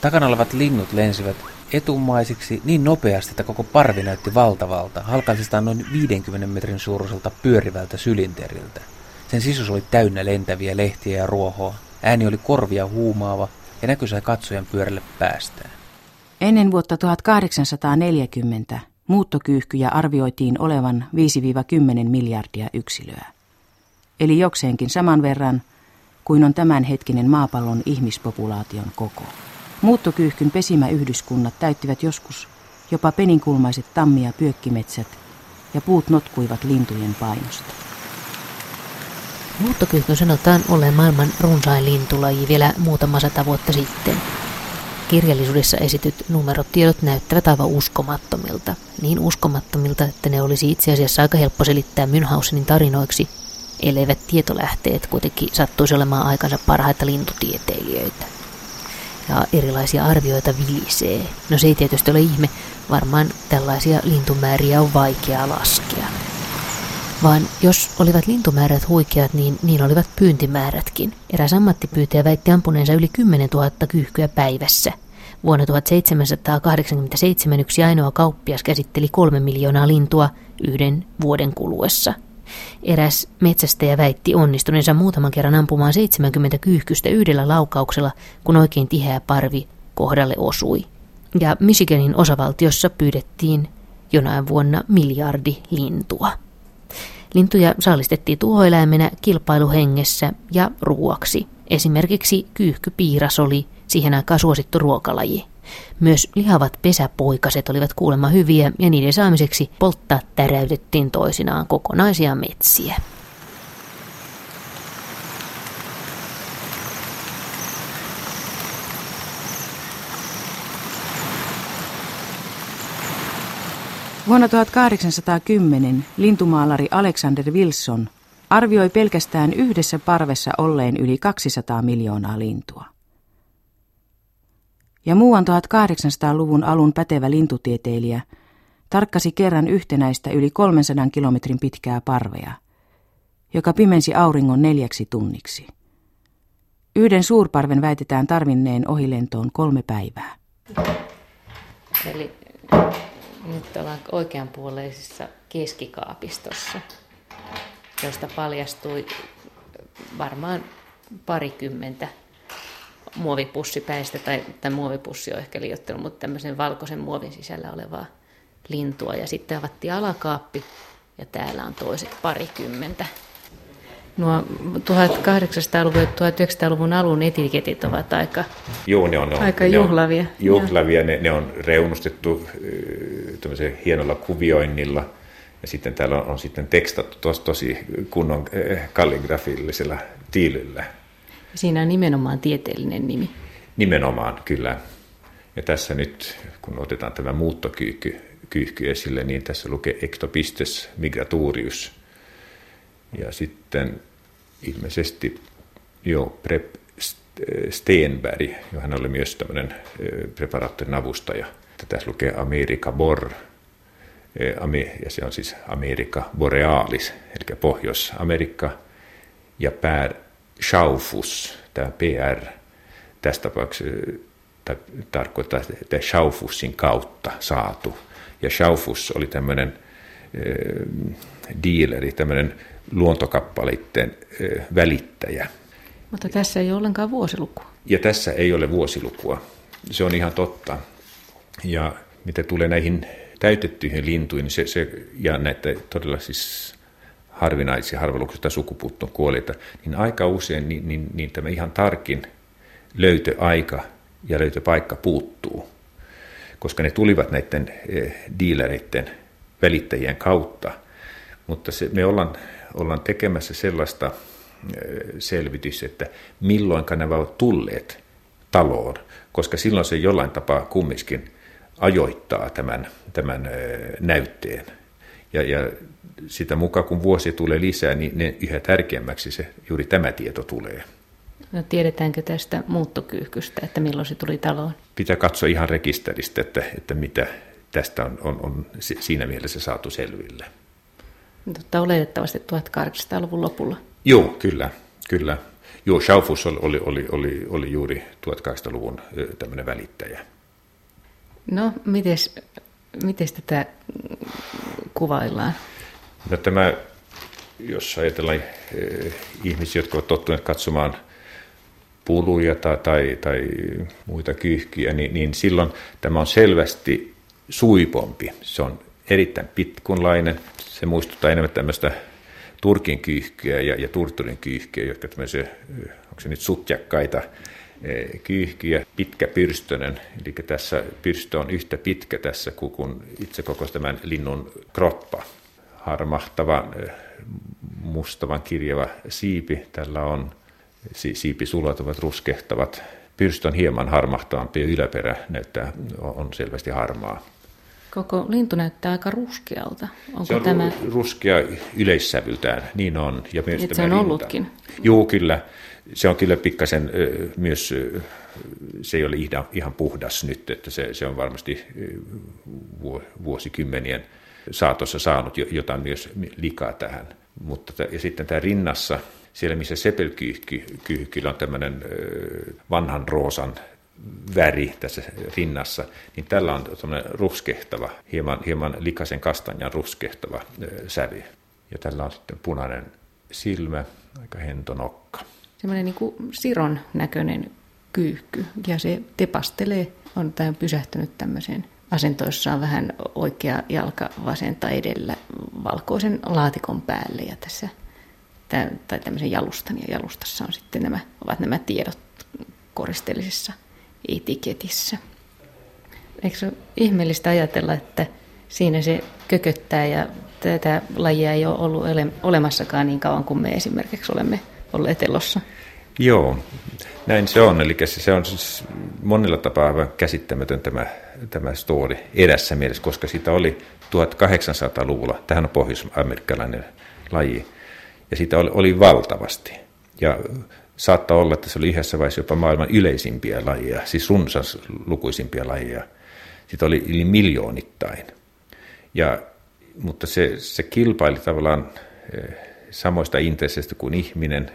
Takana olevat linnut lensivät etumaisiksi niin nopeasti, että koko parvi näytti valtavalta, halkaisistaan noin 50 metrin suuruiselta pyörivältä sylinteriltä. Sen sisus oli täynnä lentäviä lehtiä ja ruohoa. Ääni oli korvia huumaava ja näkö sai katsojan pyörälle päästään. Ennen vuotta 1840 muuttokyyhkyjä arvioitiin olevan 5-10 miljardia yksilöä. Eli jokseenkin saman verran kuin on tämänhetkinen maapallon ihmispopulaation koko. Muuttokyyhkyn pesimäyhdyskunnat täyttivät joskus jopa peninkulmaiset tammi- ja pyökkimetsät, ja puut notkuivat lintujen painosta. Muuttokyyhkyn sanotaan olleen maailman runsain lintulaji vielä muutama sata vuotta sitten. Kirjallisuudessa esityt numerotiedot näyttävät aivan uskomattomilta. Niin uskomattomilta, että ne olisi itse asiassa aika helppo selittää Münchhausenin tarinoiksi, elleivät tietolähteet kuitenkin sattuisi olemaan aikansa parhaita lintutieteilijöitä ja erilaisia arvioita vilisee. No se ei tietysti ole ihme, varmaan tällaisia lintumääriä on vaikea laskea. Vaan jos olivat lintumäärät huikeat, niin niin olivat pyyntimäärätkin. Eräs ammattipyytäjä väitti ampuneensa yli 10 000 kyyhkyä päivässä. Vuonna 1787 yksi ainoa kauppias käsitteli kolme miljoonaa lintua yhden vuoden kuluessa – Eräs metsästäjä väitti onnistuneensa muutaman kerran ampumaan 70 kyyhkystä yhdellä laukauksella, kun oikein tiheä parvi kohdalle osui. Ja Michiganin osavaltiossa pyydettiin jonain vuonna miljardi lintua. Lintuja saalistettiin tuhoeläimenä kilpailuhengessä ja ruuaksi. Esimerkiksi kyyhkypiiras oli siihen aikaan suosittu ruokalaji. Myös lihavat pesäpoikaset olivat kuulemma hyviä ja niiden saamiseksi polttaa täräytettiin toisinaan kokonaisia metsiä. Vuonna 1810 lintumaalari Alexander Wilson arvioi pelkästään yhdessä parvessa olleen yli 200 miljoonaa lintua ja muuan 1800-luvun alun pätevä lintutieteilijä tarkkasi kerran yhtenäistä yli 300 kilometrin pitkää parvea, joka pimensi auringon neljäksi tunniksi. Yhden suurparven väitetään tarvinneen ohilentoon kolme päivää. Eli nyt ollaan oikeanpuoleisessa keskikaapistossa, josta paljastui varmaan parikymmentä muovipussipäistä, tai, tai muovipussi on ehkä liioittanut, mutta tämmöisen valkoisen muovin sisällä olevaa lintua. Ja sitten avattiin alakaappi, ja täällä on toiset parikymmentä. Nuo 1800-luvun ja 1900-luvun alun etiketit ovat aika, Joo, ne on, ne on, aika ne juhlavia. On, juhlavia, ne, ne on reunustettu hienolla kuvioinnilla. Ja sitten täällä on, on sitten tekstattu tos, tosi kunnon kalligrafillisella tiilillä. Siinä on nimenomaan tieteellinen nimi. Nimenomaan, kyllä. Ja tässä nyt, kun otetaan tämä muuttokyyhky kyyhky esille, niin tässä lukee Ectopistes migratorius. Ja sitten ilmeisesti jo Prep Steenberg, hän oli myös tämmöinen preparaattorin avustaja. Tässä lukee America Bor, ja se on siis America Borealis, eli Pohjois-Amerikka, ja Pär Schaufus, tämä PR, tässä tapauksessa tarkoittaa, että Schaufussin kautta saatu. Ja Schaufus oli tämmöinen äh, dealeri, tämmöinen luontokappaleiden äh, välittäjä. Mutta tässä ei ole ollenkaan vuosilukua. Ja tässä ei ole vuosilukua. Se on ihan totta. Ja mitä tulee näihin täytettyihin lintuihin, niin se, se, ja näitä todella siis harvinaisia harvalukuisia sukupuuttoon kuolleita, niin aika usein niin, niin, niin tämä ihan tarkin löytöaika ja löytöpaikka puuttuu, koska ne tulivat näiden eh, dealereiden välittäjien kautta. Mutta se, me ollaan, ollaan tekemässä sellaista eh, selvitys, että milloinka nämä ovat tulleet taloon, koska silloin se jollain tapaa kumminkin ajoittaa tämän, tämän näytteen. Ja, ja sitä mukaan kun vuosi tulee lisää, niin ne yhä tärkeämmäksi se, juuri tämä tieto tulee. No, tiedetäänkö tästä muuttokyyhkystä, että milloin se tuli taloon? Pitää katsoa ihan rekisteristä, että, että mitä tästä on, on, on siinä mielessä saatu selville. Mutta oletettavasti 1800-luvun lopulla. Joo, kyllä, kyllä. Joo, Schaufus oli, oli, oli, oli, oli juuri 1800-luvun tämmöinen välittäjä. No, miten tätä kuvaillaan? No tämä, jos ajatellaan eh, ihmisiä, jotka ovat tottuneet katsomaan puluja tai, tai, tai muita kyyhkiä, niin, niin silloin tämä on selvästi suipompi. Se on erittäin pitkunlainen. Se muistuttaa enemmän tämmöistä Turkin kyyhkyä ja, ja Turturin kyyhkyä, jotka tämmöisiä, onko se nyt sutjakkaita eh, kyyhkyjä, pitkä pyrstönen, eli tässä pyrstö on yhtä pitkä tässä kuin itse koko tämän linnun kroppa. Harmahtava, eh, mustavan kirjava siipi, tällä on siipisulat ovat ruskehtavat. Pyrstö on hieman harmahtavampi yläperä näyttää, on selvästi harmaa. Koko lintu näyttää aika ruskealta. Onko se on tämä... ruskea yleissävyltään, niin on. Ja myös se on rinta. ollutkin. Joo, kyllä. Se on kyllä pikkasen myös, se ei ole ihan, ihan puhdas nyt, että se, se on varmasti vuosikymmenien saatossa saanut jotain myös likaa tähän. Mutta ja sitten tämä rinnassa, siellä missä sepelkyyhkyllä on tämmöinen vanhan roosan väri tässä rinnassa, niin tällä on tämmöinen ruskehtava, hieman, hieman likaisen kastanjan ruskehtava sävy. Ja tällä on sitten punainen silmä, aika hento nokka. Semmoinen niin kuin siron näköinen kyyhky, ja se tepastelee, on tämän pysähtynyt tämmöiseen asentoissaan vähän oikea jalka vasenta edellä valkoisen laatikon päälle ja tässä tai tämmöisen jalustan ja jalustassa on sitten nämä, ovat nämä tiedot koristeellisessa etiketissä. Eikö se ole ihmeellistä ajatella, että siinä se kököttää ja tätä lajia ei ole ollut olemassakaan niin kauan kuin me esimerkiksi olemme olleet elossa? Joo, näin se on. Eli se on siis monella tapaa aivan käsittämätön tämä, tämä story edessä mielessä, koska sitä oli 1800-luvulla, tähän on pohjois-amerikkalainen laji, ja sitä oli, oli valtavasti. Ja saattaa olla, että se oli yhdessä vaiheessa jopa maailman yleisimpiä lajeja, siis runsas lukuisimpia lajeja. Sitä oli yli miljoonittain. Ja, mutta se, se kilpaili tavallaan eh, samoista intresseistä kuin ihminen.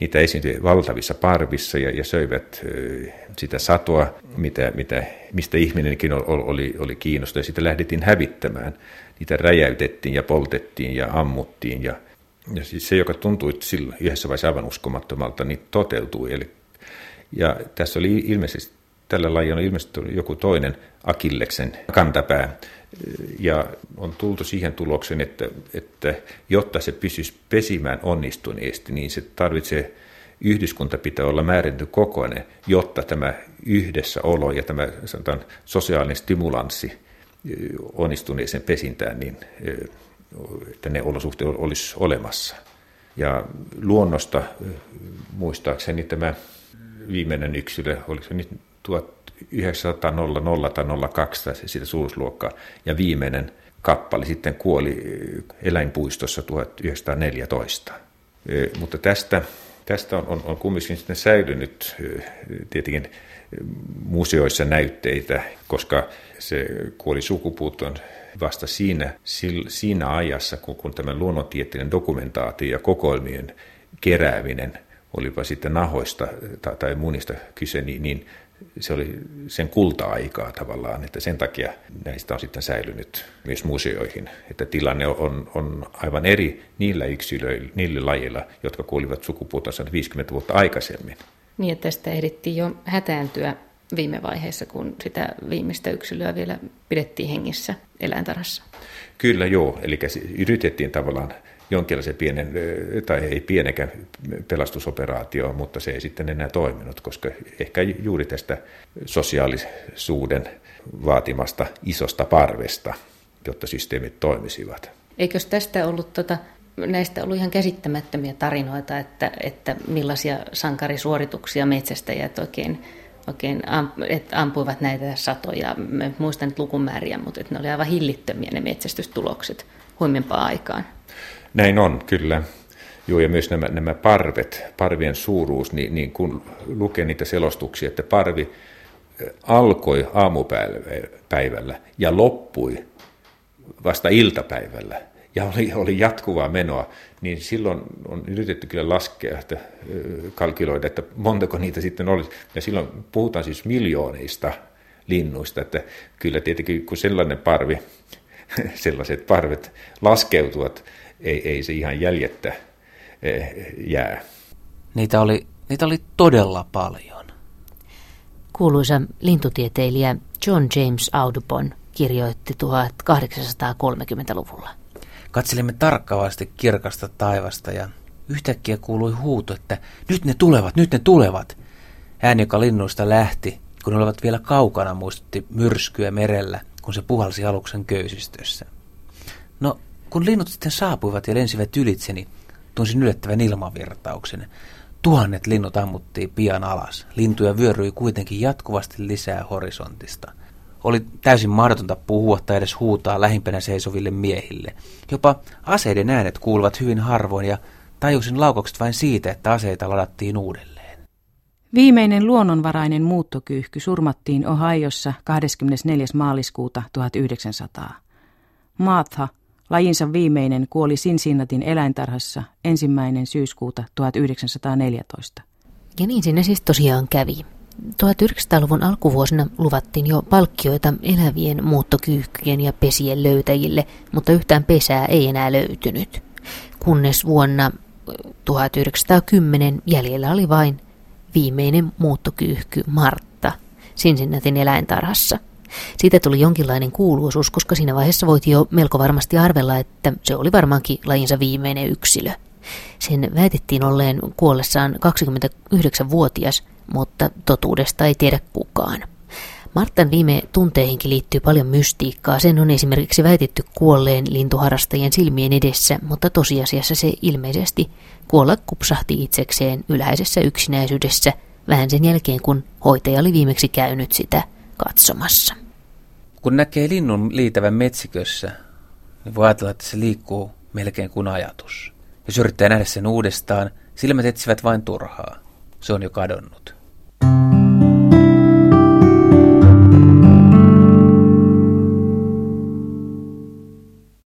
Niitä esiintyi valtavissa parvissa ja, ja söivät eh, sitä satoa, mitä, mitä, mistä ihminenkin oli, oli, kiinnostunut. Ja sitä lähdettiin hävittämään. Niitä räjäytettiin ja poltettiin ja ammuttiin ja ja siis se, joka tuntui sillä yhdessä vaiheessa aivan uskomattomalta, niin toteutui. Eli, ja tässä oli ilmeisesti, tällä lajilla on ilmeisesti joku toinen Akilleksen kantapää. Ja on tultu siihen tulokseen, että, että jotta se pysyisi pesimään onnistuneesti, niin se tarvitsee yhdyskunta pitää olla määrätty kokoinen, jotta tämä yhdessäolo ja tämä sanotaan, sosiaalinen stimulanssi onnistuneeseen pesintään, niin että ne olosuhteet olisi olemassa. Ja luonnosta muistaakseni tämä viimeinen yksilö, oliko se nyt 1900 tai 02 sitä suuruusluokkaa, ja viimeinen kappale sitten kuoli eläinpuistossa 1914. Mutta tästä, tästä on, on, on kumminkin sitten säilynyt tietenkin museoissa näytteitä, koska se kuoli sukupuuton vasta siinä, siinä ajassa, kun, kun tämä luonnontieteellinen dokumentaatio ja kokoelmien kerääminen, olipa sitten nahoista tai, tai munista kyse, niin, niin se oli sen kulta-aikaa tavallaan, että sen takia näistä on sitten säilynyt myös museoihin. Että tilanne on, on aivan eri niillä yksilöillä, niillä lajeilla, jotka kuolivat sukupuutonsa 50 vuotta aikaisemmin. Niin, että tästä ehdittiin jo hätääntyä viime vaiheessa, kun sitä viimeistä yksilöä vielä pidettiin hengissä eläintarhassa. Kyllä joo, eli yritettiin tavallaan jonkinlaisen pienen, tai ei pienekään pelastusoperaatio, mutta se ei sitten enää toiminut, koska ehkä juuri tästä sosiaalisuuden vaatimasta isosta parvesta, jotta systeemit toimisivat. Eikös tästä ollut tota, näistä ollut ihan käsittämättömiä tarinoita, että, että millaisia sankarisuorituksia metsästäjät oikein oikein että ampuivat näitä satoja. Mä muistan nyt lukumääriä, mutta että ne oli aivan hillittömiä ne metsästystulokset huimempaan aikaan. Näin on, kyllä. Joo, ja myös nämä, nämä parvet, parvien suuruus, niin, niin kun lukee niitä selostuksia, että parvi alkoi aamupäivällä ja loppui vasta iltapäivällä ja oli, oli jatkuvaa menoa, niin silloin on yritetty kyllä laskea, että kalkyloida, että montako niitä sitten olisi. Ja silloin puhutaan siis miljooneista linnuista, että kyllä tietenkin kun sellainen parvi, sellaiset parvet laskeutuvat, ei, ei se ihan jäljettä jää. Niitä oli, niitä oli todella paljon. Kuuluisa lintutieteilijä John James Audubon kirjoitti 1830-luvulla. Katselimme tarkkaavasti kirkasta taivasta ja yhtäkkiä kuului huuto, että nyt ne tulevat, nyt ne tulevat. Ääni, joka linnuista lähti, kun ne olivat vielä kaukana, muistutti myrskyä merellä, kun se puhalsi aluksen köysistössä. No, kun linnut sitten saapuivat ja lensivät ylitseni, tunsin yllättävän ilmavirtauksen. Tuhannet linnut ammuttiin pian alas. Lintuja vyöryi kuitenkin jatkuvasti lisää horisontista. Oli täysin mahdotonta puhua tai edes huutaa lähimpänä seisoville miehille. Jopa aseiden äänet kuuluvat hyvin harvoin ja tajusin laukaukset vain siitä, että aseita ladattiin uudelleen. Viimeinen luonnonvarainen muuttokyyhky surmattiin Ohiossa 24. maaliskuuta 1900. Martha, lajinsa viimeinen, kuoli Cincinnatin eläintarhassa ensimmäinen syyskuuta 1914. Ja niin sinne siis tosiaan kävi. 1900-luvun alkuvuosina luvattiin jo palkkioita elävien muuttokyyhkyjen ja pesien löytäjille, mutta yhtään pesää ei enää löytynyt. Kunnes vuonna 1910 jäljellä oli vain viimeinen muuttokyyhky Martta Sinsinnatin eläintarhassa. Siitä tuli jonkinlainen kuuluisuus, koska siinä vaiheessa voiti jo melko varmasti arvella, että se oli varmaankin lajinsa viimeinen yksilö. Sen väitettiin olleen kuollessaan 29-vuotias, mutta totuudesta ei tiedä kukaan. Martan viime tunteihinkin liittyy paljon mystiikkaa. Sen on esimerkiksi väitetty kuolleen lintuharrastajien silmien edessä, mutta tosiasiassa se ilmeisesti kuolla kupsahti itsekseen ylhäisessä yksinäisyydessä vähän sen jälkeen, kun hoitaja oli viimeksi käynyt sitä katsomassa. Kun näkee linnun liitävän metsikössä, niin voi ajatella, että se liikkuu melkein kuin ajatus. Jos yrittää nähdä sen uudestaan, silmät etsivät vain turhaa. Se on jo kadonnut.